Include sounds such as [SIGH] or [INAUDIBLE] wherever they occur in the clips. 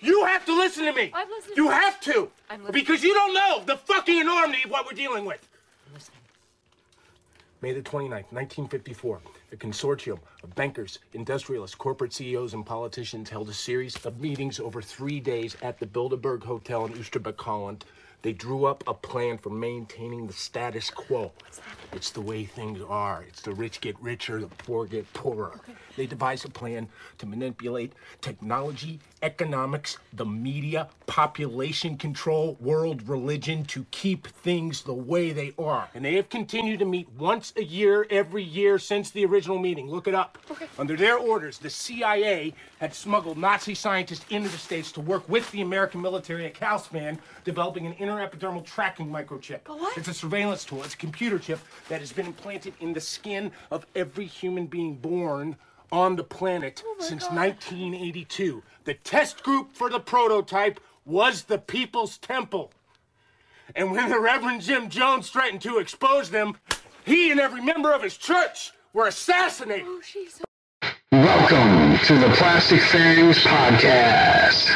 You have to listen to me. I've listened. You have to. I'm listening. Because you don't know the fucking enormity of what we're dealing with. Listening. May the 29th, 1954, a consortium of bankers, industrialists, corporate CEOs, and politicians held a series of meetings over three days at the Bilderberg Hotel in Oosterbeek, Holland. They drew up a plan for maintaining the status quo. It's the way things are. It's the rich get richer, the poor get poorer. They devised a plan to manipulate technology, economics, the media, population control, world religion to keep things the way they are. And they have continued to meet once a year, every year since the original meeting. Look it up. Under their orders, the CIA had smuggled Nazi scientists into the States to work with the American military at Calspan, developing an inner epidermal tracking microchip. what? It's a surveillance tool. It's a computer chip that has been implanted in the skin of every human being born on the planet oh since 1982. The test group for the prototype was the People's Temple. And when the Reverend Jim Jones threatened to expose them, he and every member of his church were assassinated. Oh, so. Welcome to the Plastic Fangs Podcast.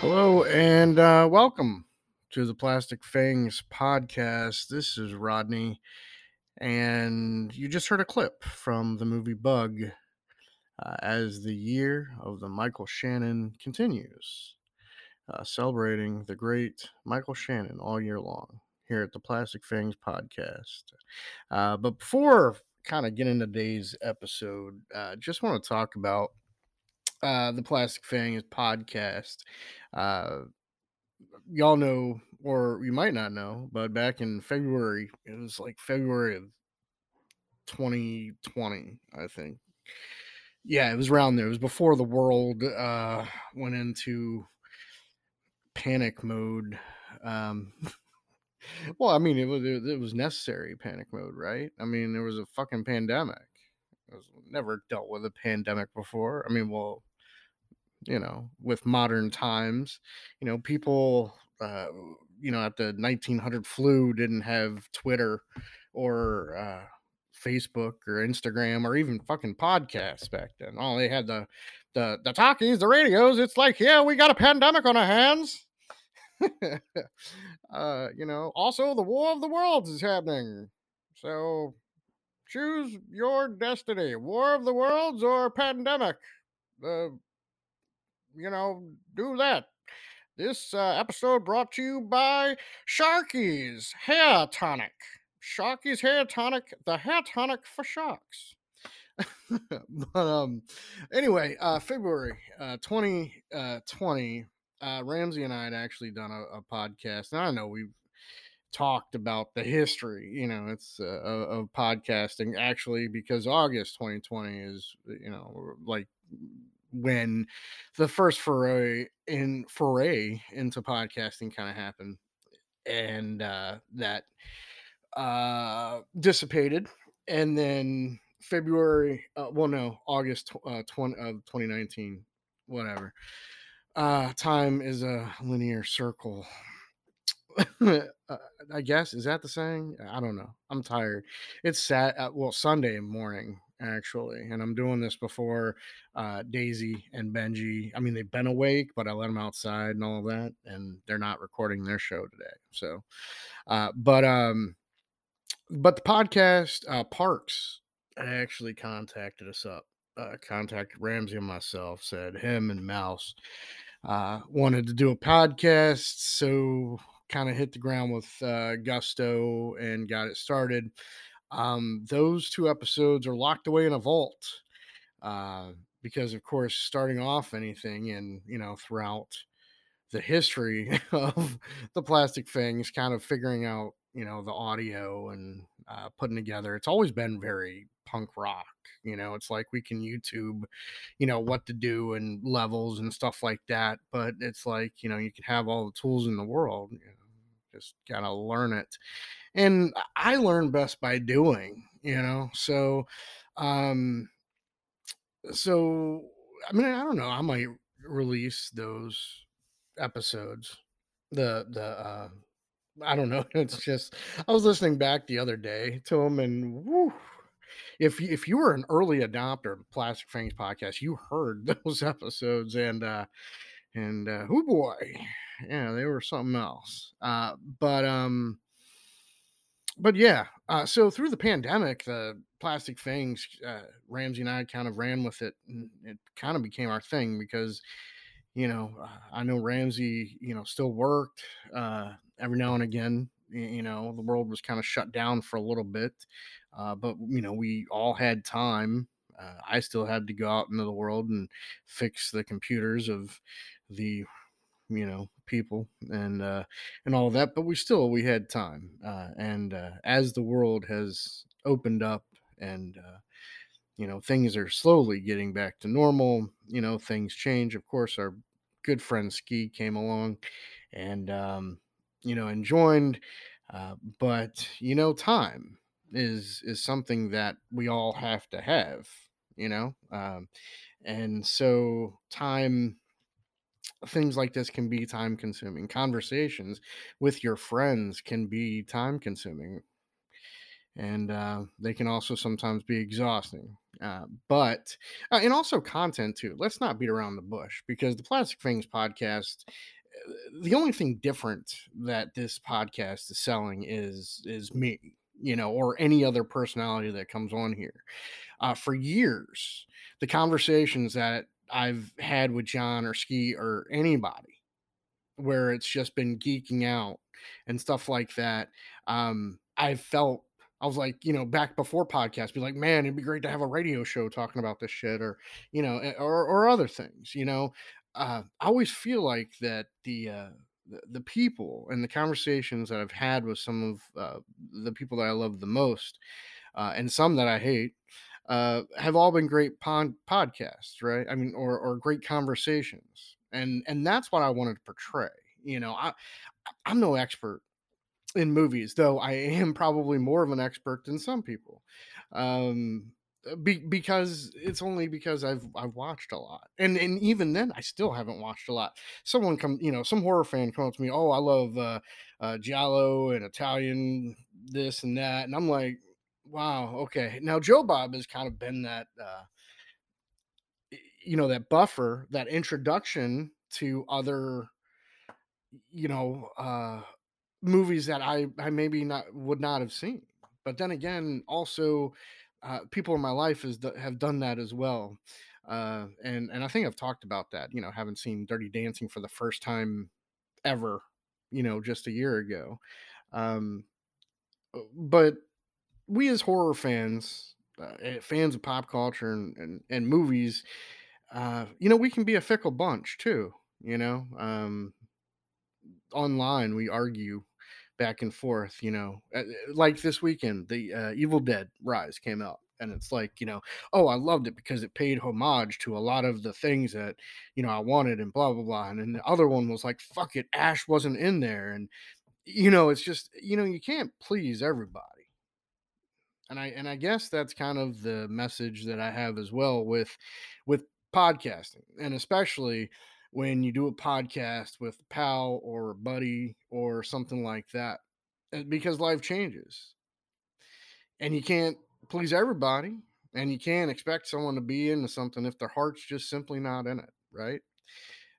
Hello and uh, welcome to the Plastic Fangs podcast. This is Rodney, and you just heard a clip from the movie Bug uh, as the year of the Michael Shannon continues, uh, celebrating the great Michael Shannon all year long here at the Plastic Fangs podcast. Uh, but before kind of getting into today's episode, uh, just want to talk about uh, the Plastic Fangs podcast. Uh, y'all know, or you might not know, but back in February, it was like February of 2020, I think. Yeah, it was around there. It was before the world uh, went into panic mode. Um, [LAUGHS] well, I mean, it was it was necessary panic mode, right? I mean, there was a fucking pandemic. I was never dealt with a pandemic before. I mean, well, you know, with modern times, you know, people, uh, you know, at the 1900 flu didn't have Twitter or uh, Facebook or Instagram or even fucking podcasts back then. Oh, they had the the the talkies, the radios. It's like, yeah, we got a pandemic on our hands. [LAUGHS] uh, you know, also the war of the worlds is happening. So choose your destiny: war of the worlds or pandemic. Uh, you know, do that. This uh, episode brought to you by Sharky's Hair Tonic. Sharky's Hair Tonic, the hair tonic for sharks. [LAUGHS] but um, anyway, uh, February uh, 2020, uh, Ramsey and I had actually done a, a podcast. And I know we've talked about the history, you know, it's uh, of, of podcasting actually because August 2020 is, you know, like when the first foray in foray into podcasting kind of happened and uh that uh dissipated and then february uh, well no august uh, 20 of 2019 whatever uh time is a linear circle. [LAUGHS] Uh, i guess is that the saying? I don't know. I'm tired. It's sat uh, well sunday morning actually and i'm doing this before uh daisy and benji i mean they've been awake but i let them outside and all of that and they're not recording their show today so uh but um but the podcast uh parks actually contacted us up uh contacted ramsey and myself said him and mouse uh wanted to do a podcast so kind of hit the ground with uh gusto and got it started um, those two episodes are locked away in a vault uh, because, of course, starting off anything and you know throughout the history [LAUGHS] of the Plastic Fangs, kind of figuring out you know the audio and uh, putting together. It's always been very punk rock. You know, it's like we can YouTube, you know, what to do and levels and stuff like that. But it's like you know you can have all the tools in the world. You know, just gotta learn it and I learn best by doing, you know. So, um, so I mean, I don't know. I might release those episodes. The the uh, I don't know. [LAUGHS] It's just I was listening back the other day to them, and woo, if you, if you were an early adopter of Plastic Fangs podcast, you heard [LAUGHS] those episodes, and uh, and uh, oh boy, yeah, they were something else. Uh, but um, but yeah, uh, so through the pandemic, the Plastic Fangs, uh, Ramsey and I kind of ran with it, and it kind of became our thing because you know, uh, I know Ramsey, you know, still worked uh, every now and again. You know, the world was kind of shut down for a little bit, uh, but you know, we all had time. Uh, I still had to go out into the world and fix the computers of the, you know, people and uh, and all that. But we still we had time, uh, and uh, as the world has opened up and you know things are slowly getting back to normal you know things change of course our good friend ski came along and um you know and joined uh, but you know time is is something that we all have to have you know um and so time things like this can be time consuming conversations with your friends can be time consuming and uh, they can also sometimes be exhausting. Uh, but uh, and also content too. Let's not beat around the bush because the Plastic Fangs podcast. Uh, the only thing different that this podcast is selling is is me, you know, or any other personality that comes on here. Uh, for years, the conversations that I've had with John or Ski or anybody, where it's just been geeking out and stuff like that, um, I've felt I was like, you know, back before podcast, be like, man, it'd be great to have a radio show talking about this shit, or you know, eh, or or other things. You know, uh, I always feel like that the uh, the people and the conversations that I've had with some of uh, the people that I love the most, uh, and some that I hate, uh, have all been great pod- podcasts, right? I mean, or or great conversations, and and that's what I wanted to portray. You know, I I'm no expert in movies, though I am probably more of an expert than some people. Um, uh, be, because it's only because I've I've watched a lot, and and even then I still haven't watched a lot. Someone come, you know, some horror fan comes up to me, oh, I love uh, uh, Giallo and Italian this and that, and I'm like, wow, okay. Now Joe Bob has kind of been that, uh, you know, that buffer, that introduction to other, you know, uh, movies that I I maybe not would not have seen. But then again, also uh, people in my life is have done that as well. Uh, and and I think I've talked about that. You know, haven't seen Dirty Dancing for the first time ever. You know, just a year ago. Um, uh, but we as horror fans, uh, fans of pop culture and and, and movies, uh, you know, we can be a fickle bunch too. You know, um, online we argue back and forth you know uh, uh, like this weekend the uh, evil dead rise came out and it's like you know oh i loved it because it paid homage to a lot of the things that you know i wanted and blah blah blah and then the other one was like fuck it ash wasn't in there and you know it's just you know you can't please everybody and i and i guess that's kind of the message that i have as well with with podcasting and especially when you do a podcast with a pal or a buddy or something like that eh, because life changes. And you can't please everybody and you can't expect someone to be into something if their heart's just simply not in it right?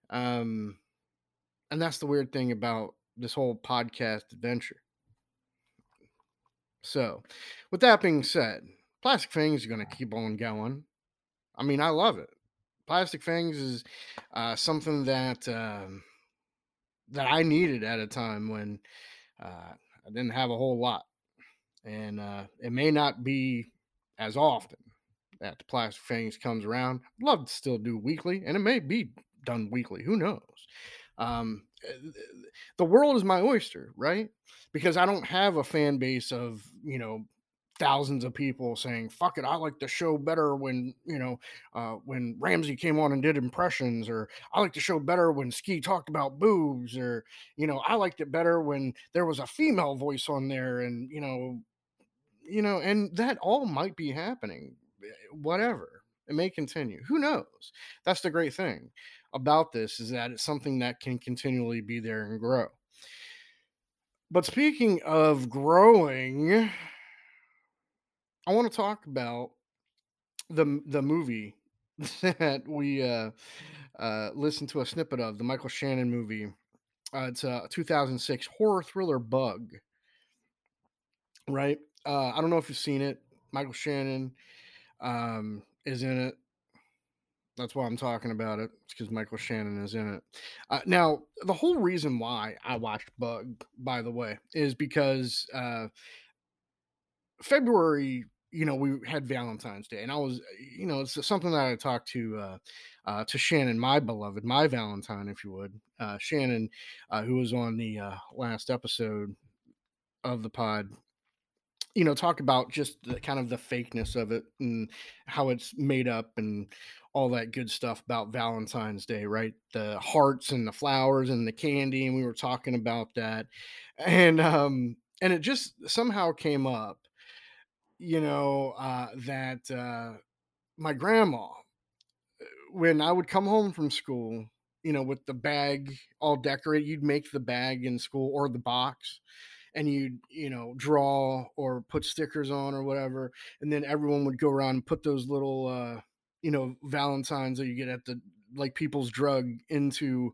Um and that's the weird thing about this whole podcast adventure so with that being said plastic fangs is going to keep on going i mean i love it Plastic Fangs is uh, something that um, that I needed at a time when uh, I didn't have a whole lot, and uh, it may not be as often that the Plastic Fangs comes around. I'd love to still do weekly, and it may be done weekly. Who knows? Um, the world is my oyster, right? Because I don't have a fan base of you know thousands of people saying fuck it i like the show better when you know uh, when ramsey came on and did impressions or i like the show better when ski talked about boobs or you know i liked it better when there was a female voice on there and you know you know and that all might be happening eh, whatever it may continue who knows that's the great thing about this is that it's something that can continually be there and grow but speaking of growing I want to talk about the the movie [LAUGHS] that we uh, uh, listened to a snippet of the Michael Shannon movie. Uh, it's a 2006 horror thriller Bug. Right? Uh, I don't know if you've seen it. Michael Shannon um, is in it. That's why I'm talking about it. It's because Michael Shannon is in it. Uh, now, the whole reason why I watched Bug, by the way, is because uh, February, you know, we had Valentine's Day, and I was, you know, it's something that I talked to uh, uh, to Shannon, my beloved, my Valentine, if you would, uh, Shannon, uh, who was on the last episode of the pod. You know, talk about just the kind of the fakeness of it and how it's made up and all that good stuff about Valentine's Day, right? The hearts and the flowers and the candy, and we were talking about that, and um, and it just somehow came up you know, uh, that uh, my grandma, when I would come home from school, you know, with the bag all decorated, you'd make the bag in school or the box and you'd, you know, draw or put stickers on or whatever. And then everyone would go around and put those little, uh, you know, Valentines that you get at the, like people's drug into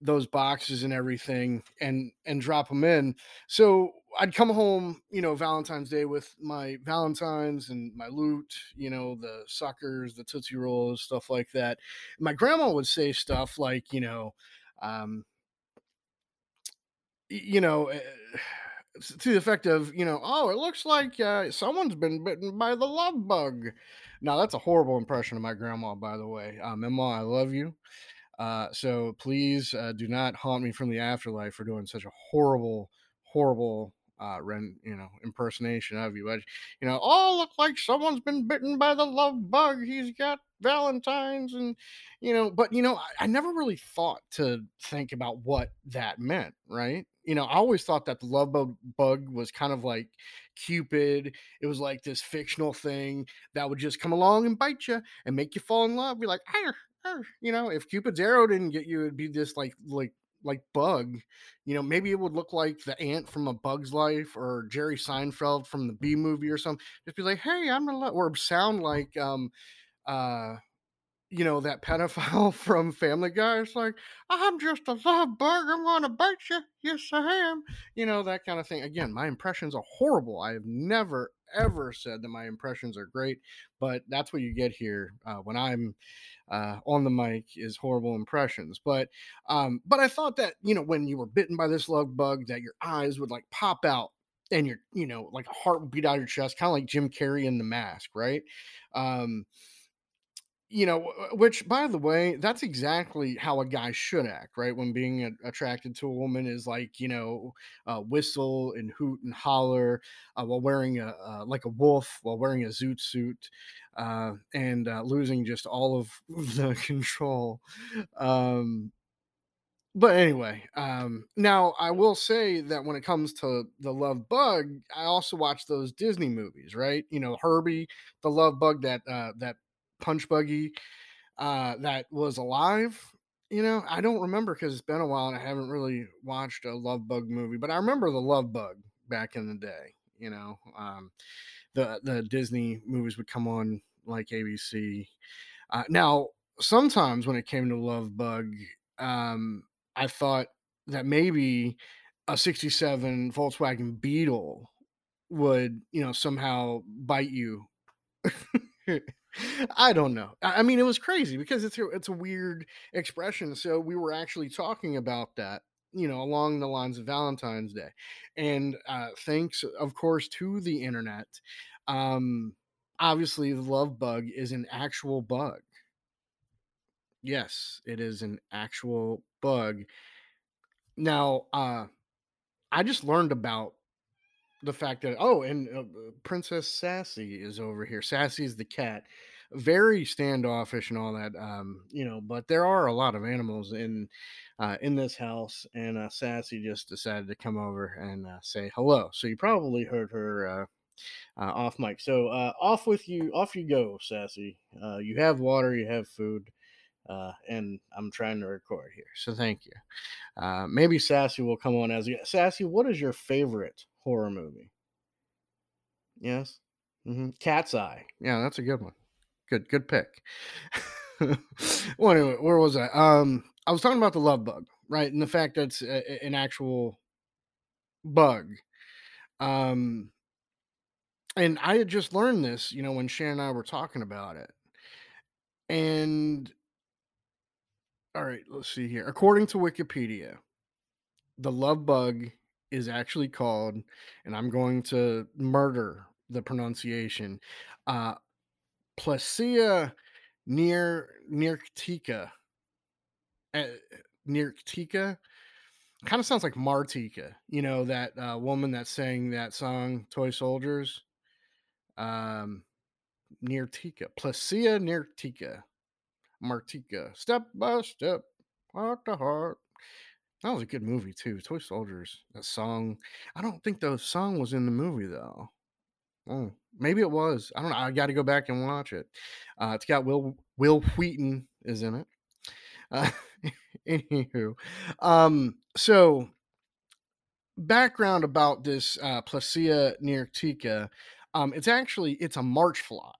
those boxes and everything and and drop them in. So I'd come home, you know, Valentine's Day with my Valentines and my loot, you know, the suckers, the Tootsie Rolls, stuff like that. My grandma would say stuff like, you know, um, you know, [SIGHS] uh, to the effect of, you know, oh, it looks like uh, someone's been bitten by the love bug. Now, that's a horrible impression of my grandma, by the way. Uh, Mama, I love you. Uh, so please uh, do not haunt me from the afterlife for doing such a horrible, horrible uh, ren, you know, impersonation of you. But, you know, oh, look like someone's been bitten by the love bug. He's got Valentine's, and you know, but you know, I, I never really thought to think about what that meant, right? You know, I always thought that the love bug, bug was kind of like Cupid. It was like this fictional thing that would just come along and bite you and make you fall in love. Be like, "Arr, arr," you know, if Cupid's arrow didn't get you, it'd be this like like like bug. You know, maybe it would look like the ant from A Bug's Life or Jerry Seinfeld from the B movie or something. Just be like, hey, I'm gonna let or sound like um uh you know that [LAUGHS] pedophile from Family Guy. It's like, I'm just a love bug. I'm gonna bite you. Yes, I am. You know that kind of thing. Again, my impressions are horrible. I have never ever said that my impressions are great, but that's what you get here uh, when I'm uh, on the mic is horrible impressions. But um, but I thought that you know when you were bitten by this love bug, that your eyes would like pop out and your you know like a heart would beat out of your chest, kind of like Jim Carrey in The Mask, right? Um, you know, which by the way, that's exactly how a guy should act, right? When being a- attracted to a woman is like, you know, uh, whistle and hoot and holler uh, while wearing a uh, like a wolf, while wearing a zoot suit, uh, and uh, losing just all of [LAUGHS] the control. Um, but anyway, um, now I will say that when it comes to the love bug, I also watch those Disney movies, right? You know, Herbie, the love bug, that uh, that punch buggy uh, that was alive. You know, I don't remember because it's been a while and I haven't really watched a love bug movie, but I remember the love bug back in the day. You know, um, the the Disney movies would come on like ABC. Uh, now, sometimes when it came to love bug, um, I thought that maybe a 67 Volkswagen Beetle would, you know, somehow bite you. [LAUGHS] I don't know. I mean, it was crazy because it's a, it's a weird expression. So we were actually talking about that, you know, along the lines of Valentine's Day, and uh, thanks, of course, to the internet. Um, obviously, the love bug is an actual bug. Yes, it is an actual bug. Now, uh, I just learned about the fact that oh, and uh, uh, Princess Sassy is over here. Sassy is the cat, very standoffish and all that. Um, you know, but there are a lot of animals in uh, in this house, and uh, Sassy just decided to come over and uh, say hello. So you probably heard her. Uh, uh, off mic. So uh, off with you, off you go, Sassy. Uh, you have water, you have food, uh, and I'm trying to record here. So thank you. Uh, maybe Sassy will come on as Sassy. What is your favorite horror movie? Yes, mm-hmm. Cat's Eye. Yeah, that's a good one. Good, good pick. [LAUGHS] well, anyway, where was I? Um, I was talking about the love bug, right, and the fact that it's a, an actual bug. Um, and I had just learned this, you know, when Shannon and I were talking about it. And all right, let's see here. According to Wikipedia, the love bug is actually called, and I'm going to murder the pronunciation, uh Plecia near Nirktika. Uh, Nirktika kind of sounds like Martika, you know, that uh, woman that sang that song Toy Soldiers um, near Tika, Plecia near Tika, Martika, step by step, heart to heart. That was a good movie too. Toy Soldiers, a song. I don't think the song was in the movie though. Oh, maybe it was. I don't know. I got to go back and watch it. Uh, it's got Will Wil Wheaton is in it. Uh, [LAUGHS] anywho, um, so background about this uh, Plecia. Um, it's actually it's a march fly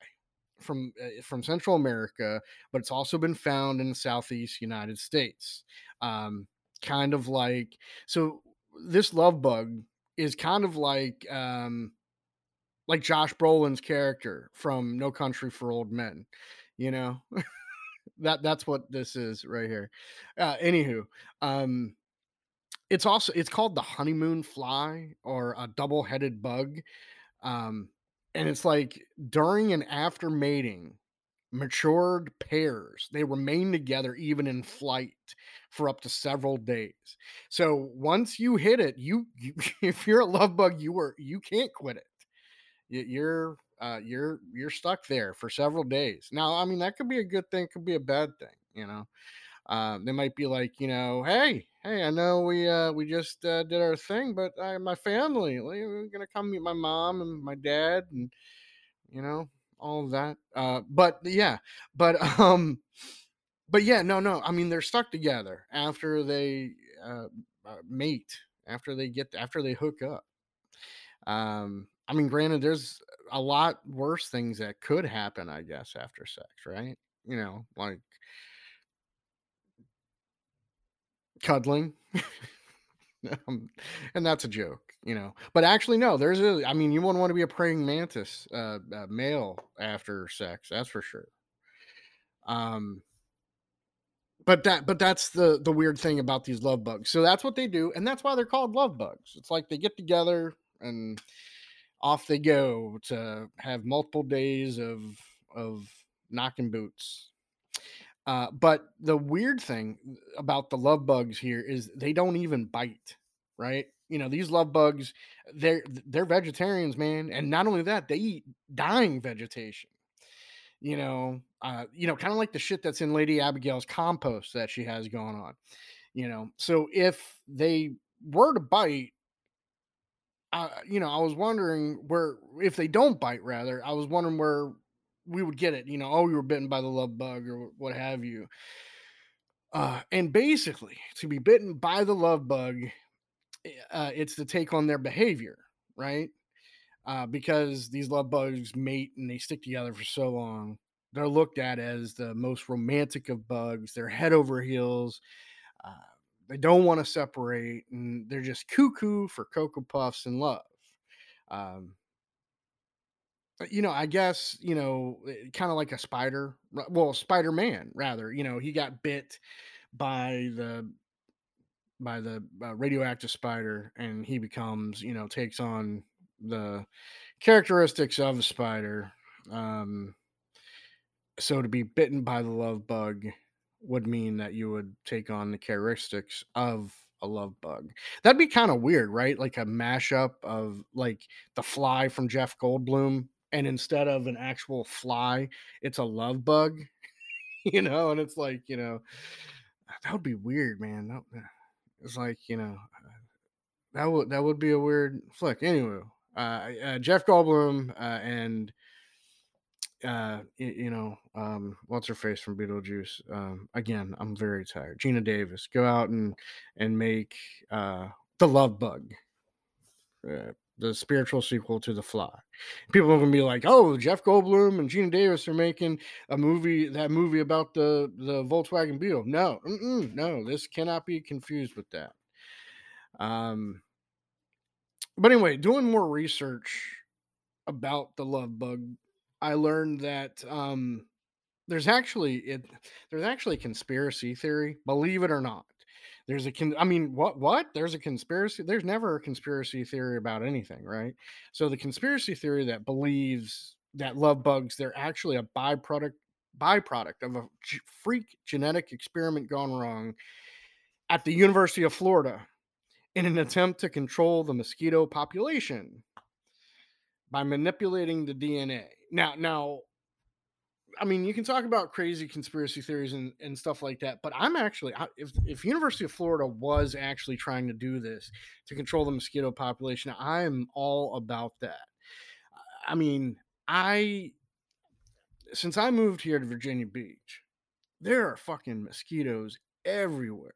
from uh, from Central America, but it's also been found in the southeast United States. Um, kind of like so this love bug is kind of like um like Josh Brolin's character from No Country for Old Men, you know. [LAUGHS] that that's what this is right here. Uh anywho, um it's also it's called the honeymoon fly or a double-headed bug. Um and it's like during and after mating, matured pairs they remain together even in flight for up to several days. So once you hit it, you, [LAUGHS] you if you're a love bug, you are you can't quit it. You're uh, you're you're stuck there for several days. Now, I mean that could be a good thing, could be a bad thing. You know, um, they might be like, you know, hey, hey, I know we uh, we just uh, did our thing, but I, my family, we're gonna come meet my mom and my dad, and you know, all that. Uh, but yeah, but [LAUGHS] um, but yeah, no, no. I mean, they're stuck together after they uh, uh, mate, after they get, after they hook up. Um, I mean, granted, there's a lot worse things that could happen, I guess, after sex, right? You know, like cuddling. [LAUGHS] um, and that's a joke, you know. But actually, no. There's a. I mean, you wouldn't want to be a praying mantis uh, uh, male after sex. That's for sure. Um, but that but that's the the weird thing about these love bugs. So that's what they do, and that's why they're called love bugs. It's like they get together and off they go to have multiple days of of knocking boots uh, but the weird thing about the love bugs here is they don't even bite, right? You know, these love bugs, they're they're vegetarians, man, and not only that, they eat dying vegetation. You know, uh, you know, kind of like the shit that's in Lady Abigail's compost that she has going on. You know, so if they were to bite, uh, you know, I was wondering where if they don't bite, rather, I was wondering where we would get it, you know, oh, you were bitten by the love bug or what have you. Uh, and basically, to be bitten by the love bug, eh, uh, it's to take on their behavior, right? Uh, because these love bugs mate and they stick together for so long. They're looked at as the most romantic of bugs. They're head over heels. Uh, they don't want to separate, and they're just cuckoo for Cocoa Puffs and love. Um, you know, I guess, you know, eh, kind of like a spider, well, Spider Man, rather, you know, he got bit by the by the uh, radioactive spider and he becomes you know takes on the characteristics of a spider um so to be bitten by the love bug would mean that you would take on the characteristics of a love bug. That'd be kind of weird, right? Like a mashup of like the fly from Jeff Goldblum, and instead of an actual fly, it's a love bug, [LAUGHS] you know? And it's like, you know, that would be weird, man. That, it's like, you know, that would that would be a weird flick. Anyway, uh, uh Jeff Goldblum uh, and uh you, you know um what's her face from beetlejuice um again i'm very tired Geena Davis go out and and make uh the love bug uh, the spiritual sequel to the fly people are gonna be like oh jeff goldblum and Geena Davis are making a movie that movie about the the volkswagen beetle no no this cannot be confused with that um but anyway doing more research about the love bug I learned that um, there's actually it there's actually a conspiracy theory, believe it or not. There's a con I mean, what what? There's a conspiracy. There's never a conspiracy theory about anything, right? So the conspiracy theory that believes that love bugs they're actually a byproduct byproduct of a freak genetic experiment gone wrong at the University of Florida in an attempt to control the mosquito population by manipulating the DNA. Now, now, I mean, you can talk about crazy conspiracy theories and, and stuff like that, but I'm actually, if, if University of Florida was actually trying to do this to control the mosquito population, I'm all about that. I mean, I, since I moved here to Virginia Beach, there are fucking mosquitoes everywhere.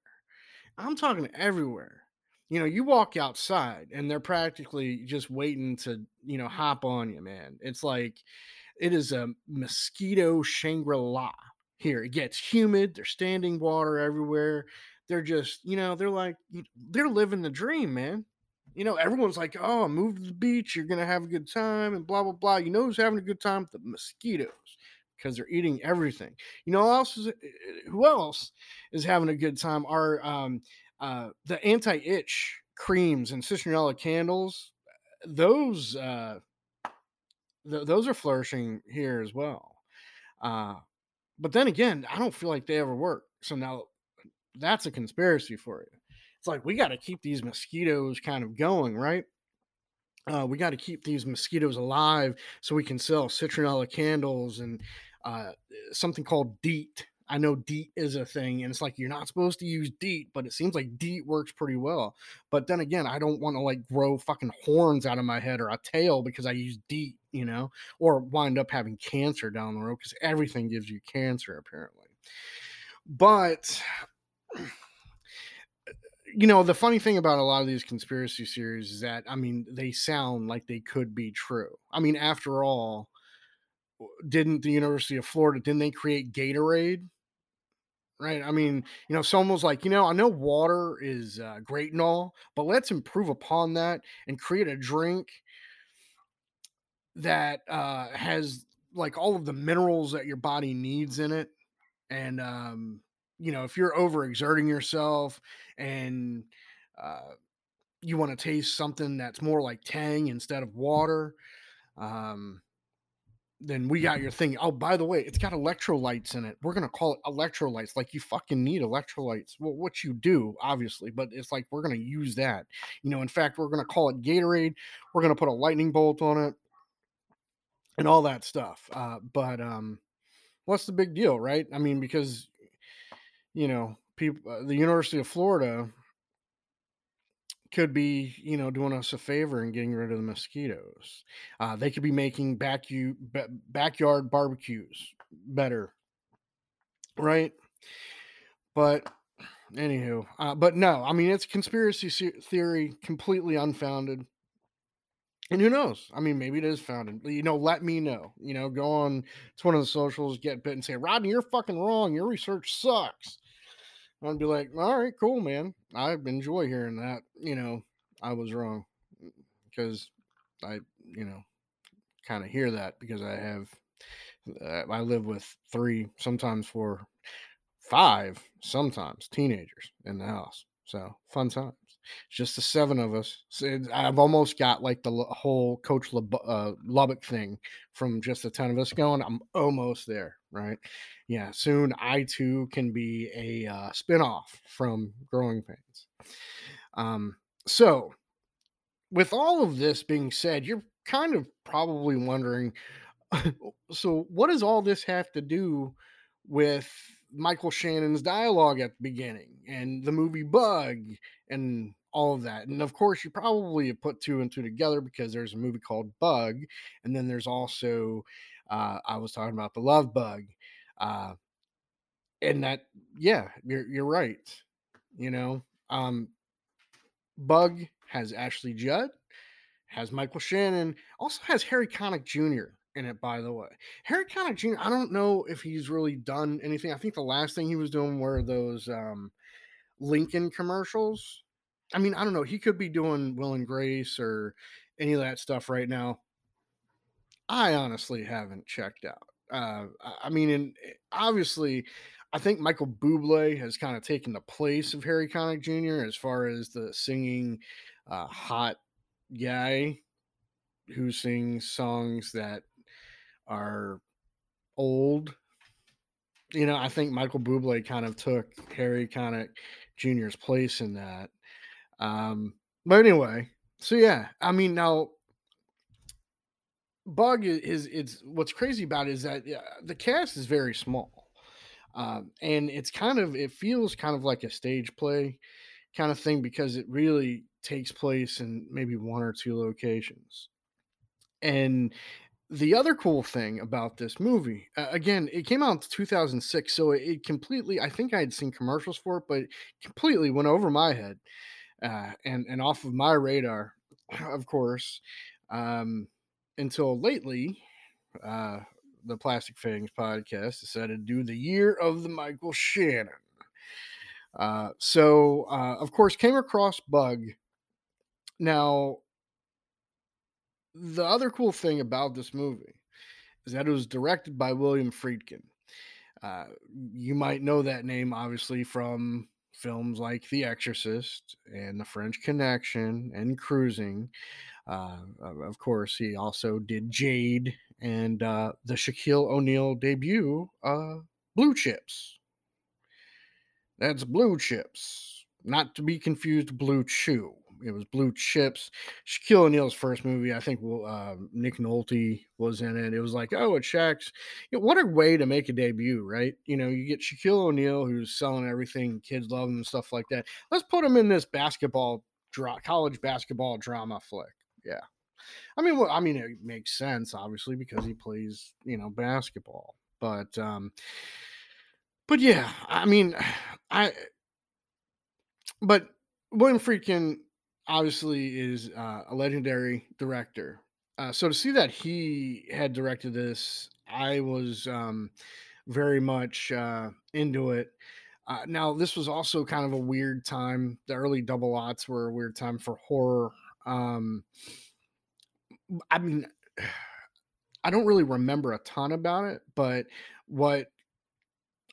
I'm talking everywhere you know, you walk outside and they're practically just waiting to, you know, hop on you, man. It's like it is a mosquito Shangri La here. It gets humid, there's standing water everywhere. They're just, you know, they're like, they're living the dream, man. You know, everyone's like, oh, move to the beach, you're going to have a good time, and blah, blah, blah. You know who's having a good time? The mosquitoes because they're eating everything. You know who else is who else is having a good time? Are um, uh, the anti-itch creams and citronella candles, those uh, th- those are flourishing here as well. Uh, but then again, I don't feel like they ever work. So now that's a conspiracy for you. It's like we got to keep these mosquitoes kind of going, right? Uh, we got to keep these mosquitoes alive so we can sell citronella candles and uh, something called DEET, I know DEET is a thing, and it's like you're not supposed to use DEET, but it seems like DEET works pretty well. But then again, I don't want to like grow fucking horns out of my head or a tail because I use DEET, you know, or wind up having cancer down the road because everything gives you cancer apparently. But you know, the funny thing about a lot of these conspiracy theories is that I mean, they sound like they could be true. I mean, after all, didn't the University of Florida didn't they create Gatorade? Right? I mean, you know, someone was like, you know, I know water is uh, great and all, but let's improve upon that and create a drink that uh, has like all of the minerals that your body needs in it. And, um, you know, if you're overexerting yourself and uh, you want to taste something that's more like Tang instead of water, um, then we got your thing. Oh, by the way, it's got electrolytes in it. We're gonna call it electrolytes. Like you fucking need electrolytes. Well, what you do, obviously, but it's like we're gonna use that. You know, in fact, we're gonna call it Gatorade. We're gonna put a lightning bolt on it, and all that stuff. Uh, but um, what's the big deal, right? I mean, because you know, people, uh, the University of Florida could be, you know, doing us a favor and getting rid of the mosquitoes. Uh, they could be making back you, backyard barbecues better, right? But anywho, uh, but no, I mean it's conspiracy theory, completely unfounded. And who knows? I mean, maybe it is founded. You know, let me know. You know, go on to one of the socials, get bit, and say, Rodney, you're fucking wrong. Your research sucks. I'd be like, all right, cool, man. I enjoy hearing that. You know, I was wrong because I, you know, kind of hear that because I have, uh, I live with three, sometimes four, five, sometimes teenagers in the house. So fun times. It's just the seven of us. I've almost got like the whole Coach uh, Lubbock thing from just the ten of us going. I'm almost there, right? Yeah, soon I too can be a uh, spinoff from Growing Pains. Um, so, with all of this being said, you're kind of probably wondering [LAUGHS] so, what does all this have to do with Michael Shannon's dialogue at the beginning and the movie Bug and all of that? And of course, you probably put two and two together because there's a movie called Bug, and then there's also uh, I was talking about the Love Bug, uh, and that yeah, you're you're right. You know, um, Bug has Ashley Judd, has Michael Shannon, also has Harry Connick Jr. in it, by the way. Harry Connick Jr., I don't know if he's really done anything. I think the last thing he was doing were those um, Lincoln commercials. I mean, I don't know. He could be doing Will and Grace or any of that stuff right now. I honestly haven't checked out. Uh, I mean, and obviously, I think Michael Bublé has kind of taken the place of Harry Connick Jr. as far as the singing uh, hot guy who sings songs that are old. You know, I think Michael Bublé kind of took Harry Connick Jr.'s place in that. Um, but anyway, so yeah, I mean, now Bug is it's what's crazy about it is that the cast is very small, um, and it's kind of it feels kind of like a stage play kind of thing because it really takes place in maybe one or two locations. And the other cool thing about this movie, uh, again, it came out in 2006, so it, it, completely, I think I had seen commercials for it, but it completely went over my head uh, and, and off of my radar, [CLEARS THROAT] of course, um, until lately. Uh, the Plastic Fangs podcast decided to do the year of the Michael Shannon. Uh, so, uh, of course, came across Bug. Now, the other cool thing about this movie is that it was directed by William Friedkin. Uh, you might know that name, obviously, from films like The Exorcist and The French Connection and Cruising. Uh, of course, he also did Jade and uh, the Shaquille O'Neal debut, uh, Blue Chips. That's Blue Chips, not to be confused Blue Chew. It was Blue Chips. Shaquille O'Neal's first movie, I think. Uh, Nick Nolte was in it. It was like, oh, it's Shaq's. You know, what a way to make a debut, right? You know, you get Shaquille O'Neal who's selling everything, kids love him and stuff like that. Let's put him in this basketball, dra- college basketball drama flick. Yeah, I mean, well, I mean, it makes sense, obviously, because he plays, you know, basketball. But, um, but yeah, I mean, [SIGHS] I, but William Friedkin obviously is uh, a legendary director. Uh, so to see that he had directed this, I was um, very much uh, into it. Uh, now, this was also kind of a weird time. The early double aughts were a weird time for horror. Um, I mean, [SIGHS] I don't really remember a ton about it, but what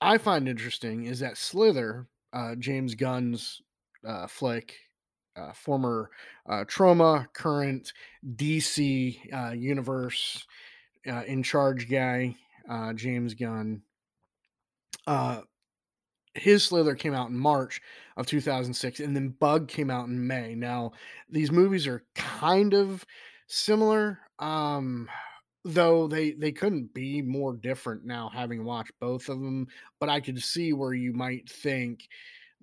I find interesting is that Slither, uh, James Gunn's uh, flick uh, former uh, Troma, current DC uh, universe uh, in charge guy, uh, James Gunn. Uh, his Slither came out in March of 2006, and then Bug came out in May. Now, these movies are kind of similar, um, though they they couldn't be more different now, having watched both of them. But I could see where you might think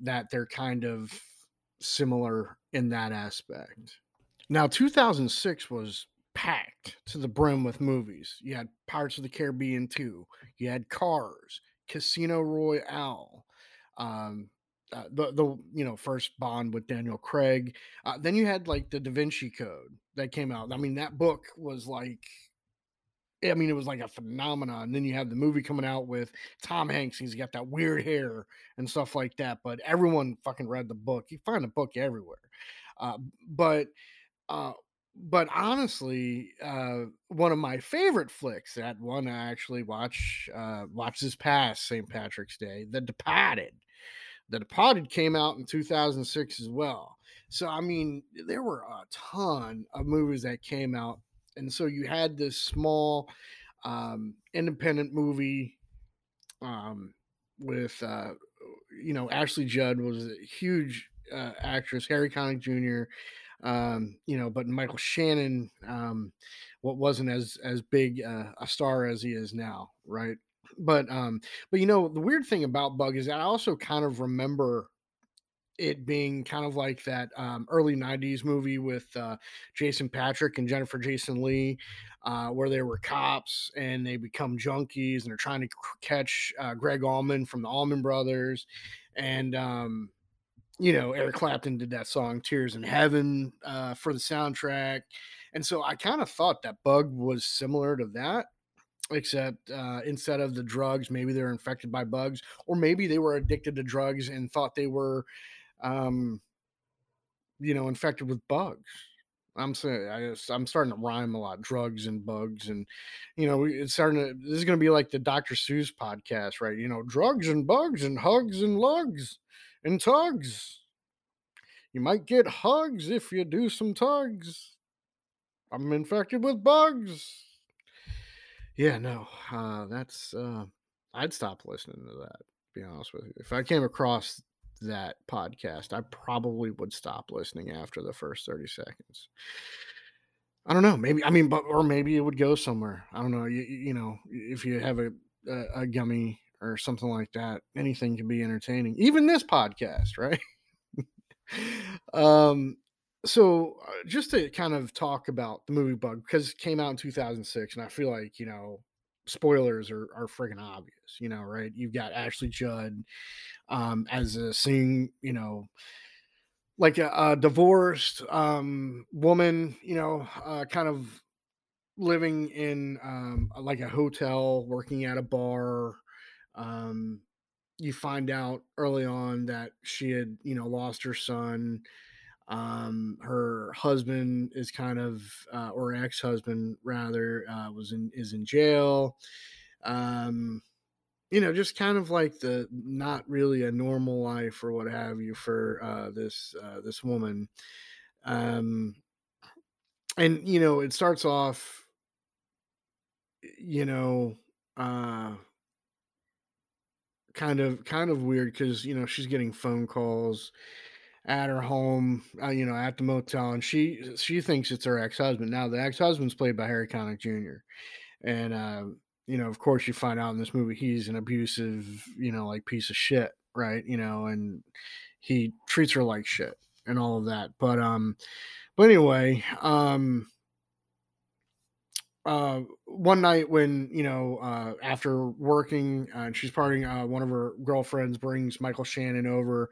that they're kind of similar in that aspect. Now, 2006 was packed to the brim with movies. You had Pirates of the Caribbean 2, you had Cars, Casino Royale, um, uh, the the you know first Bond with Daniel Craig. Uh, then you had like the Da Vinci Code that came out. I mean, that book was like I mean, it was like a phenomenon. And then you have the movie coming out with Tom Hanks. He's got that weird hair and stuff like that. But everyone fucking read the book. You find the book everywhere. Uh, but uh, but honestly, uh, one of my favorite flicks, that one I actually watch uh, watch this past St. Patrick's Day, The Departed. The Departed came out in 2006 as well. So I mean, there were a ton of movies that came out and so you had this small um, independent movie um, with uh, you know Ashley Judd was a huge uh, actress, Harry Connick Jr. Um, you know, but Michael Shannon, um, what wasn't as as big uh, a star as he is now, right? But um, but you know, the weird thing about Bug is I also kind of remember it being kind of like that um, early 90s movie with uh, Jason Patric and Jennifer Jason Lee, uh, where they were cops and they become junkies and they're trying to catch uh, Gregg Allman from the Allman Brothers. And, um, you know, Eric Clapton did that song Tears in Heaven uh, for the soundtrack. And so I kind of thought that Bug was similar to that except uh, instead of the drugs, maybe they're infected by bugs, or maybe they were addicted to drugs and thought they were um, you know, infected with bugs. I'm saying I, I'm starting to rhyme a lot, drugs and bugs, and you know, it's starting to. This is going to be like the Dr. Seuss podcast, right? You know, drugs and bugs and hugs and lugs and tugs. You might get hugs if you do some tugs. I'm infected with bugs. Yeah, no, uh, that's. Uh, I'd stop listening to that. Be honest with you. If I came across that podcast, I probably would stop listening after the first 30 seconds. I don't know. Maybe I mean, but or maybe it would go somewhere. I don't know. You, you know, if you have a, a a gummy or something like that, anything can be entertaining. Even this podcast, right? [LAUGHS] um. So uh, just to kind of talk about the movie Bug because it came out in 2006, and I feel like you know spoilers are are freaking obvious. You know, right? You've got Ashley Judd um, as a seeing, you know, like a, a divorced um, woman, you know, uh, kind of living in um, like a hotel, working at a bar. Um, you find out early on that she had, you know, lost her son. Um, her husband is kind of, uh, or ex-husband rather, uh, was in is in jail. Um, you know, just kind of like the not really a normal life or what have you for uh, this uh, this woman. Um, and you know, it starts off, you know, uh, kind of kind of weird because you know she's getting phone calls at her home, uh, you know, at the motel, and she she thinks it's her ex husband. Now the ex husband's played by Harry Connick Jr. and uh, you know, of course, you find out in this movie he's an abusive, you know, like piece of shit, right? You know, and he treats her like shit and all of that. But um, but anyway, um, uh, one night when you know, uh, after working, uh, and she's partying, uh, one of her girlfriends brings Michael Shannon over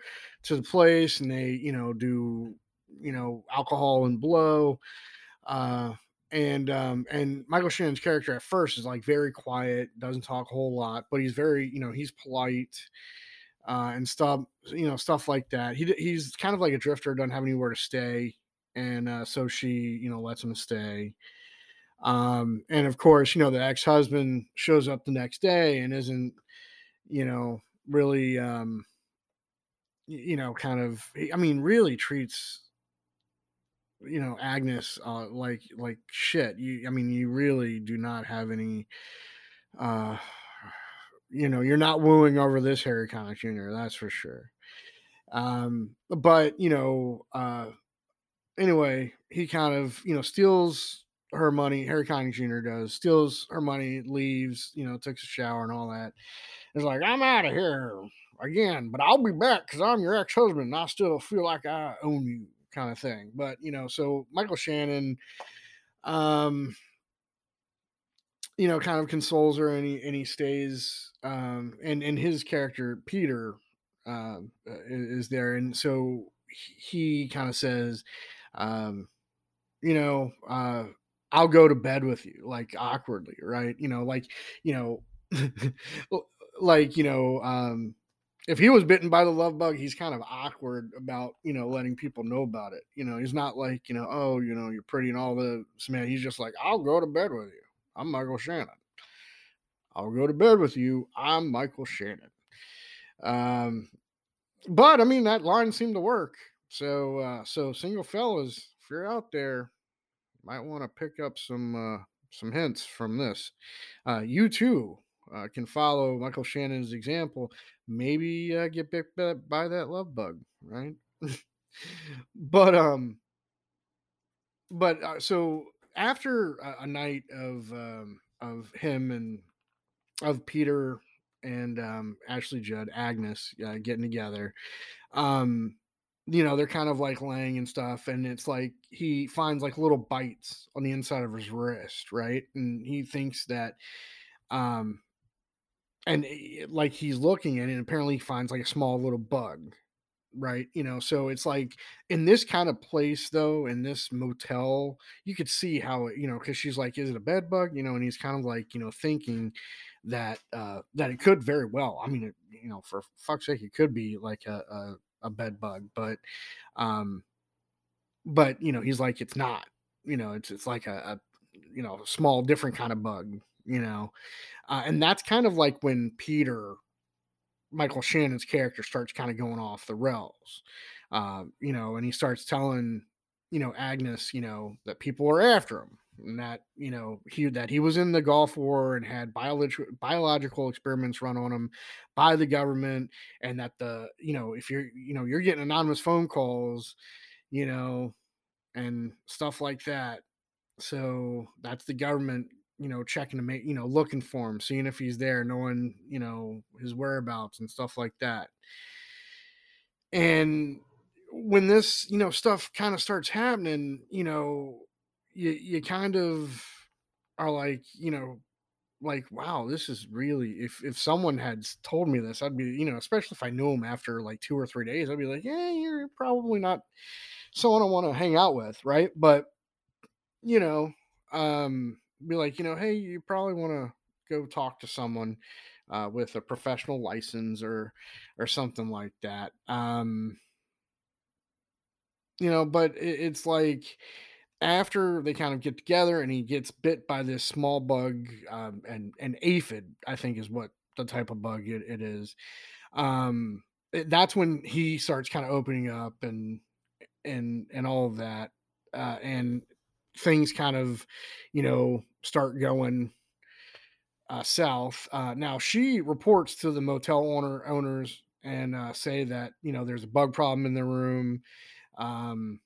to the place, and they, you know, do you know alcohol and blow. Uh, and um and Michael Shannon's character at first is like very quiet, doesn't talk a whole lot, but he's very you know he's polite uh, and stuff you know stuff like that. He he's kind of like a drifter, doesn't have anywhere to stay, and uh, so she you know lets him stay. Um, and of course, you know the ex husband shows up the next day and isn't you know really um you know kind of I mean really treats you know Agnes uh like like shit you I mean you really do not have any uh you know you're not wooing over this Harry Connick Jr. that's for sure um but you know uh anyway he kind of you know steals her money Harry Connick Jr. does steals her money leaves you know takes a shower and all that it's like I'm out of here again but I'll be back because I'm your ex-husband and I still feel like I own you kind of thing. But you know, so Michael Shannon, um, you know, kind of consoles her, and he and he stays, um, and and his character Peter, uh, is there, and so he kind of says, um, you know, uh, I'll go to bed with you, like awkwardly, right? You know, like you know, [LAUGHS] like you know, um, if he was bitten by the love bug, he's kind of awkward about, you know, letting people know about it. You know, he's not like, you know, oh, you know, you're pretty and all the man. He's just like, I'll go to bed with you. I'm Michael Shannon. I'll go to bed with you. I'm Michael Shannon. Um, but I mean, that line seemed to work. So, uh, so single fellas, if you're out there, might want to pick up some, uh, some hints from this. Uh, you too uh, can follow Michael Shannon's example, maybe uh, get bit by, by that love bug, right? [LAUGHS] but um, but uh, so after a, a night of um, of him and of Peter and um, Ashley Judd, Agnes uh, getting together, um, you know, they're kind of like laying and stuff, and it's like he finds like little bites on the inside of his wrist, right? And he thinks that, um, and eh, like he's looking at it, and apparently he finds like a small little bug, right? You know, so it's like in this kind of place, though, in this motel, you could see how it, you know, because she's like, "Is it a bed bug?" You know, and he's kind of like, you know, thinking that uh that it could very well. I mean, it, you know, for fuck's sake, it could be like a, a a bed bug, but um but you know, he's like it's not. You know, it's it's like a, a you know, small different kind of bug, you know. Uh, and that's kind of like when Peter Michael Shannon's character starts kind of going off the rails. Uh, you know, and he starts telling, you know, Agnes, you know, that people are after him and that, you know, he that he was in the Gulf War and had biological biological experiments run on him by the government and that the, you know, if you're, you know, you're getting anonymous phone calls, you know, and stuff like that. So that's the government you know, checking to make, you know, looking for him, seeing if he's there, knowing, you know, his whereabouts and stuff like that. And when this, you know, stuff kind of starts happening, you know, you you kind of are like, you know, like, wow, this is really if if someone had told me this, I'd be, you know, especially if I knew him after like two or three days, I'd be like, yeah, you're probably not someone I want to hang out with, right? But you know, um, be like, you know, hey, you probably want to go talk to someone uh, with a professional license or or something like that. Um, you know, but it, it's like after they kind of get together and he gets bit by this small bug um, and an aphid, I think is what the type of bug it, it is. Um, it, that's when he starts kind of opening up and and and all of that, uh, and things kind of, you know, start going uh, south. Uh, now she reports to the motel owner owners and uh, say that you know there's a bug problem in the room. Um,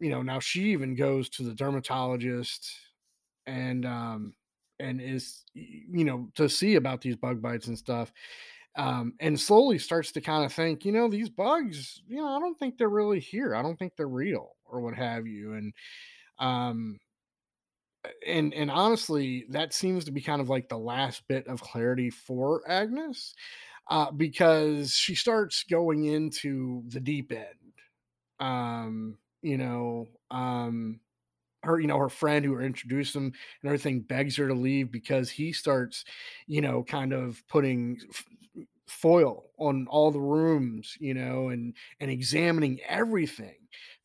you know, now she even goes to the dermatologist and um, and is you know to see about these bug bites and stuff. Um, and slowly starts to kind of think, you know, these bugs, you know, I don't think they're really here. I don't think they're real or what have you. And um, and and honestly, that seems to be kind of like the last bit of clarity for Agnes, uh, because she starts going into the deep end. Um, you know, um, her, you know, her friend who introduced him and everything begs her to leave because he starts, you know, kind of putting foil on all the rooms, you know, and and examining everything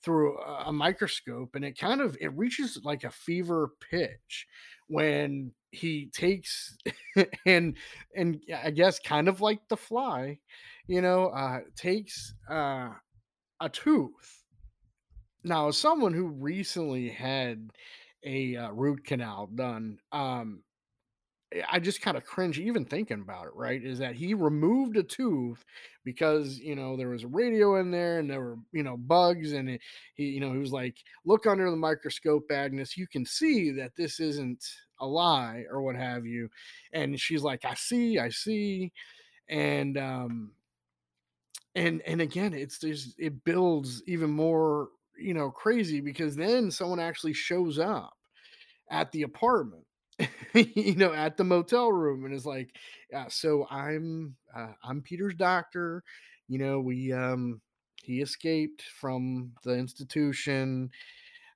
through a, microscope and it kind of it reaches like a fever pitch when he takes [LAUGHS] and and I guess kind of like the fly, you know, uh takes uh a tooth. Now, as someone who recently had a uh, root canal done, um I just kind of cringe even thinking about it, right? Is that he removed a tooth because, you know, there was a radio in there and there were, you know, bugs. And it, he, you know, he was like, look under the microscope, Agnes. You can see that this isn't a lie or what have you. And she's like, I see, I see. And, um, and, and again, it's just, it builds even more, you know, crazy because then someone actually shows up at the apartment [LAUGHS] you know, at the motel room and is like, yeah, so I'm uh, I'm Peter's doctor. You know, we um he escaped from the institution.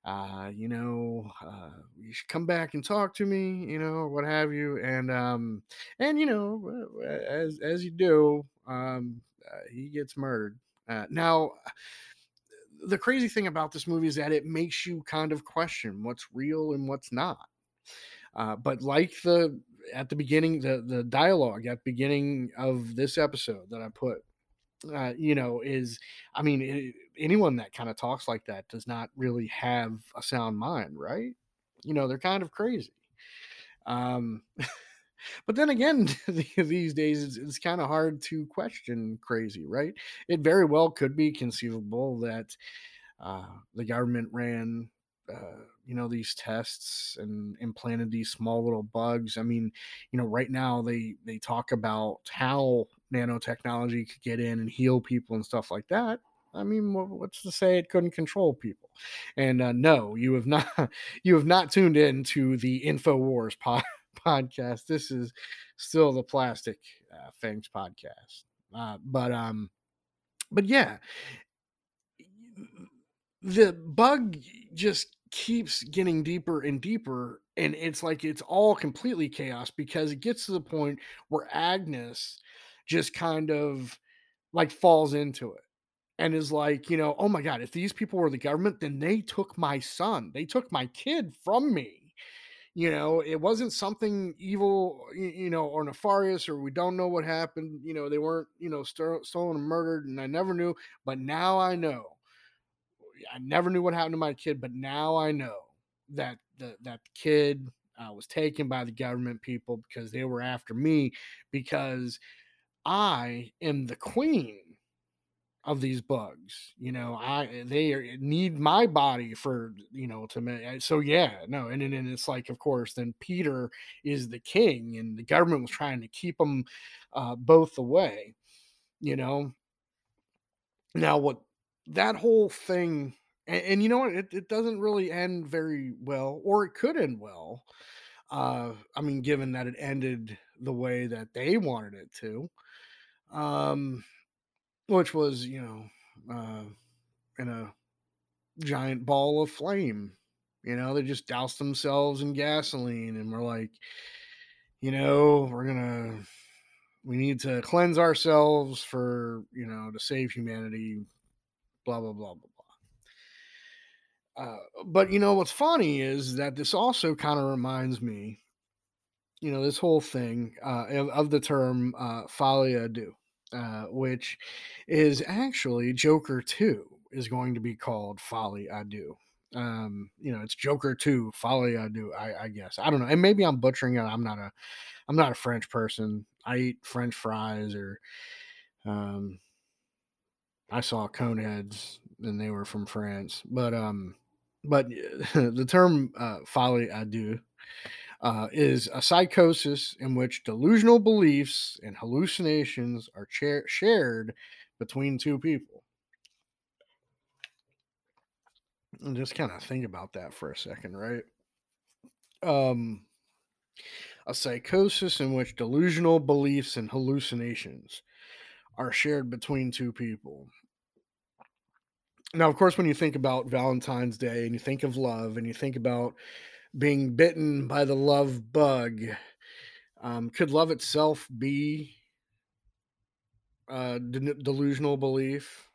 Uh, you know, uh, you should come back and talk to me, you know, what have you. And um, and you know, as as you do, um, uh, he gets murdered. Uh, now, the crazy thing about this movie is that it makes you kind of question what's real and what's not uh, but like the at the beginning, the the dialogue at the beginning of this episode that I put, uh, you know, is I mean, it, anyone that kind of talks like that does not really have a sound mind, right? You know, they're kind of crazy. Um, [LAUGHS] but then again, [LAUGHS] these days it's, it's kind of hard to question crazy, right? It very well could be conceivable that uh, the government ran uh, you know these tests and implanted these small little bugs. I mean you know right now they they talk about how nanotechnology could get in and heal people and stuff like that. I mean what's to say it couldn't control people? And uh, no you have not [LAUGHS] you have not tuned in to the infowars pod, [LAUGHS] podcast. This is still the plastic uh, fangs podcast. Uh, but um but yeah the bug just keeps getting deeper and deeper and it's like it's all completely chaos because it gets to the point where agnes just kind of like falls into it and is like you know oh my god if these people were the government then they took my son. They took my kid from me. You know it wasn't something evil you know or nefarious or we don't know what happened you know they weren't you know st- stolen and murdered and i never knew but now i know I never knew what happened to my kid, but now I know that the, that kid uh, was taken by the government people because they were after me because I am the queen of these bugs. You know, I they are, need my body for you know to make. So yeah, no, and, and it's like, of course, then Peter is the king, and the government was trying to keep them uh, both away. You know. Now, what that whole thing and, and you know what it, it doesn't really end very well or it could end well uh i mean given that it ended the way that they wanted it to um which was you know uh in a giant ball of flame you know they just doused themselves in gasoline and we're like you know we're gonna we need to cleanse ourselves for you know to save humanity blah blah blah blah blah. Uh, but you know what's funny is that this also kind of reminds me, you know, this whole thing uh, of, of, the term uh, folie à deux, uh, which is actually Joker Two is going to be called Folie à deux. Um, you know, it's Joker Two Folie à deux. I, I guess I don't know, and maybe I'm butchering it. I'm not a, I'm not a French person. I eat French fries or um, I saw Coneheads and they were from France. But um but [LAUGHS] the term uh, folie à uh, is a psychosis in which delusional beliefs and hallucinations are cha- shared between two people. And just kind of think about that for a second, right? Um, a psychosis in which delusional beliefs and hallucinations are shared between two people. Now, of course, when you think about Valentine's Day and you think of love and you think about being bitten by the love bug, um, could love itself be a de- delusional belief?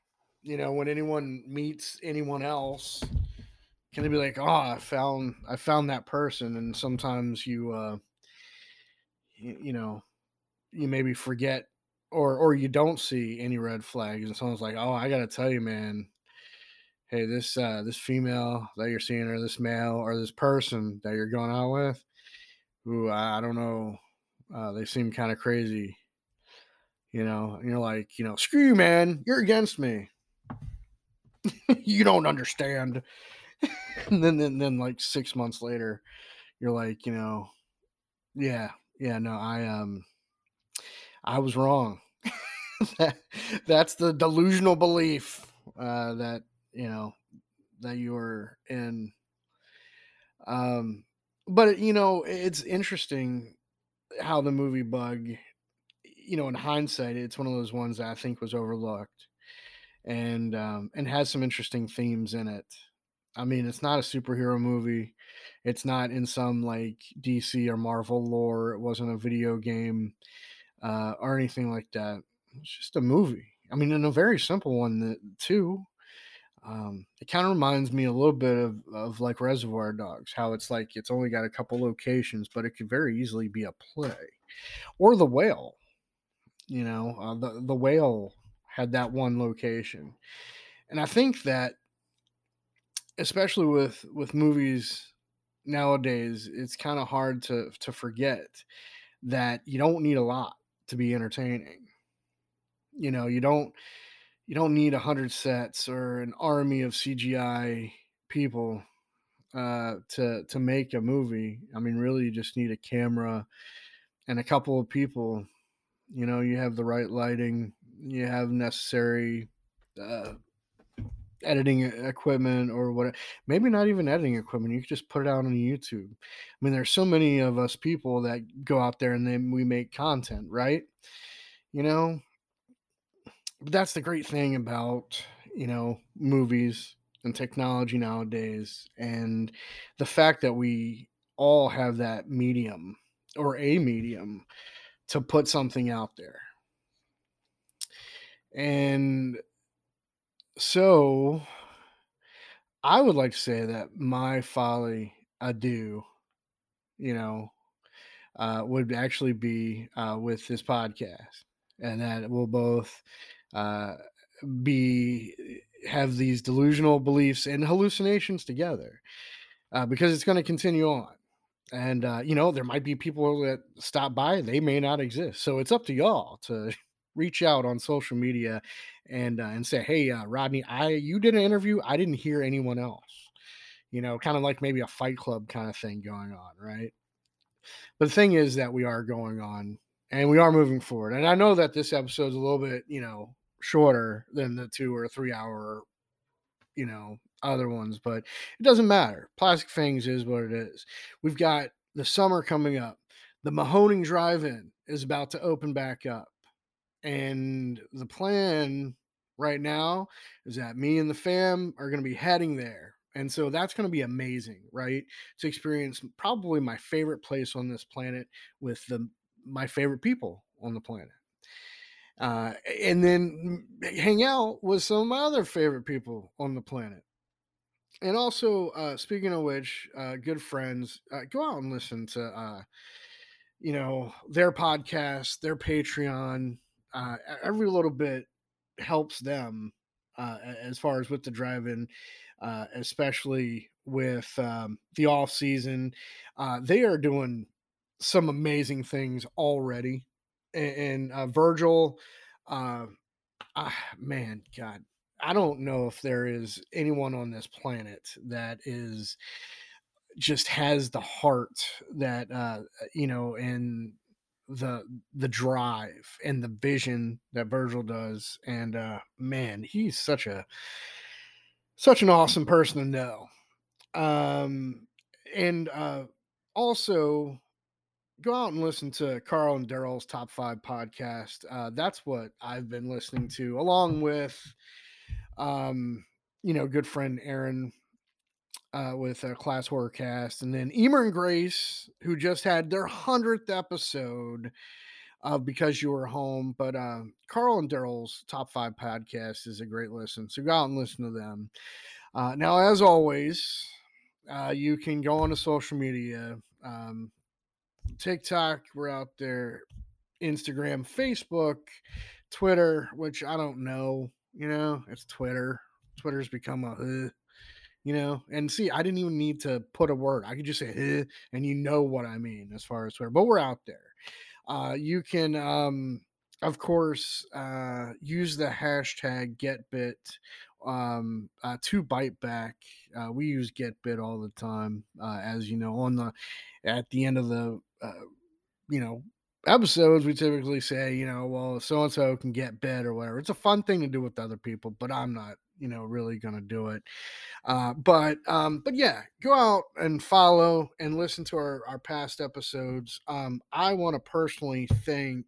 You know, when anyone meets anyone else, can they be like, "Oh, I found I found that person," and sometimes you, uh, you, you know, you maybe forget or or you don't see any red flags, and someone's like, "Oh, I got to tell you, man." hey, this uh, this female that you're seeing, or this male, or this person that you're going out with, who I, I don't know, uh, they seem kind of crazy. You know, and you're like, you know, screw you, man, you're against me. [LAUGHS] you don't understand. [LAUGHS] and then, then, then, like six months later, you're like, you know, yeah, yeah, no, I um, I was wrong. [LAUGHS] that, that's the delusional belief uh, that you know that you were in. Um but you know it's interesting how the movie bug you know in hindsight it's one of those ones that i think was overlooked and um and has some interesting themes in it. I mean it's not a superhero movie. It's not in some like dc or marvel lore. It wasn't a video game uh or anything like that. It's just a movie. I mean and a very simple one that too um, it kind of reminds me a little bit of, of like Reservoir Dogs, how it's like it's only got a couple locations, but it could very easily be a play, or The Whale. You know, uh, the the Whale had that one location, and I think that, especially with with movies nowadays, it's kind of hard to to forget that you don't need a lot to be entertaining. You know, you don't you don't need a hundred sets or an army of CGI people uh, to to make a movie. I mean, really, you just need a camera and a couple of people. You know, you have the right lighting, you have necessary uh, editing equipment or what maybe not even editing equipment you could just put it out on youtube. I mean there's so many of us people that go out there and then we make content right? You know? But that's the great thing about you know movies and technology nowadays and the fact that we all have that medium or a medium to put something out there. And so I would like to say that my folly adieu, you know, uh, would actually be uh, with this podcast, and that we'll both uh, be have these delusional beliefs and hallucinations together, uh, because it's going to continue on. And uh, you know, there might be people that stop by; they may not exist. So it's up to y'all to reach out on social media and uh, and say, "Hey, uh, Rodney, I you did an interview. I didn't hear anyone else." You know, kind of like maybe a Fight Club kind of thing going on, right? But the thing is that we are going on and we are moving forward. And I know that this episode is a little bit, you know, shorter than the two or three hour, you know, other ones, but it doesn't matter. Plastic Fangs is what it is. We've got the summer coming up. The Mahoning Drive In is about to open back up. And the plan right now is that me and the fam are going to be heading there. And so that's going to be amazing, right? To experience probably my favorite place on this planet with the my favorite people on the planet. Uh, and then hang out with some of my other favorite people on the planet. And also, uh, speaking of which, uh, good friends, uh, go out and listen to, uh, you know, their podcast, their Patreon, uh, every little bit helps them uh, as far as with the drive-in, uh, especially with um, the off season. Uh, they are doing some amazing things already, and, and uh, Virgil, uh, ah, man, God, I don't know if there is anyone on this planet that is just has the heart that uh you know and the the drive and the vision that Virgil does. And uh man, he's such a such an awesome person to know. Um and uh also go out and listen to Carl and Daryl's top five podcast. Uh that's what I've been listening to, along with um, you know, good friend Aaron uh, with a class horror cast, and then Emer and Grace, who just had their hundredth episode of Because You Were Home. But uh, Carl and Daryl's Top Five podcast is a great listen, so go out and listen to them. Uh, now, as always, uh, you can go onto social media, um, TikTok, we're out there, Instagram, Facebook, Twitter, which I don't know, you know, it's Twitter. Twitter's become a. You know and see i didn't even need to put a word i could just say eh, and you know what i mean as far as twitter but we're out there. Uh, you can um, of course uh, use the hashtag getbit um, uh, to bite back uh, we use getbit all the time uh, as you know on the at the end of the uh, you know episodes we typically say you know well so and so can get bit or whatever it's a fun thing to do with other people but i'm not you know really gonna do it uh, but um, but yeah, go out and follow and listen to our, our past episodes. Um, I want to personally thank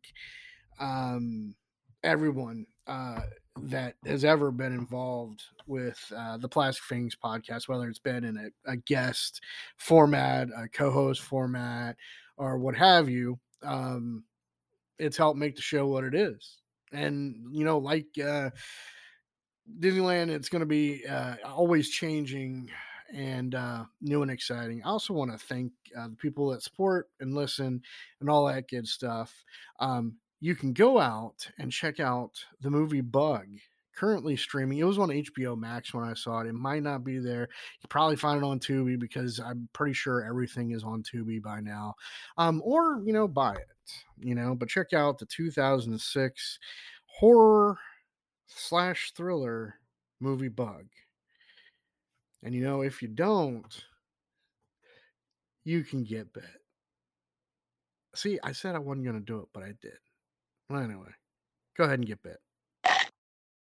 um, everyone uh, that has ever been involved with uh, the Plastic Fangs podcast, whether it's been in a, a guest format, a co-host format, or what have you. Um, it's helped make the show what it is, and you know, like uh, Disneyland, it's going to be uh, always changing and uh, new and exciting. I also want to thank uh, the people that support and listen and all that good stuff. Um, you can go out and check out the movie Bug currently streaming. It was on HBO Max when I saw it. It might not be there. You probably find it on Tubi because I'm pretty sure everything is on Tubi by now. Um, or you know, buy it. You know, but check out the 2006 horror slash thriller movie Bug. And you know, if you don't, you can get bit. See, I said I wasn't going to do it, but I did. Well, anyway, go ahead and get bit.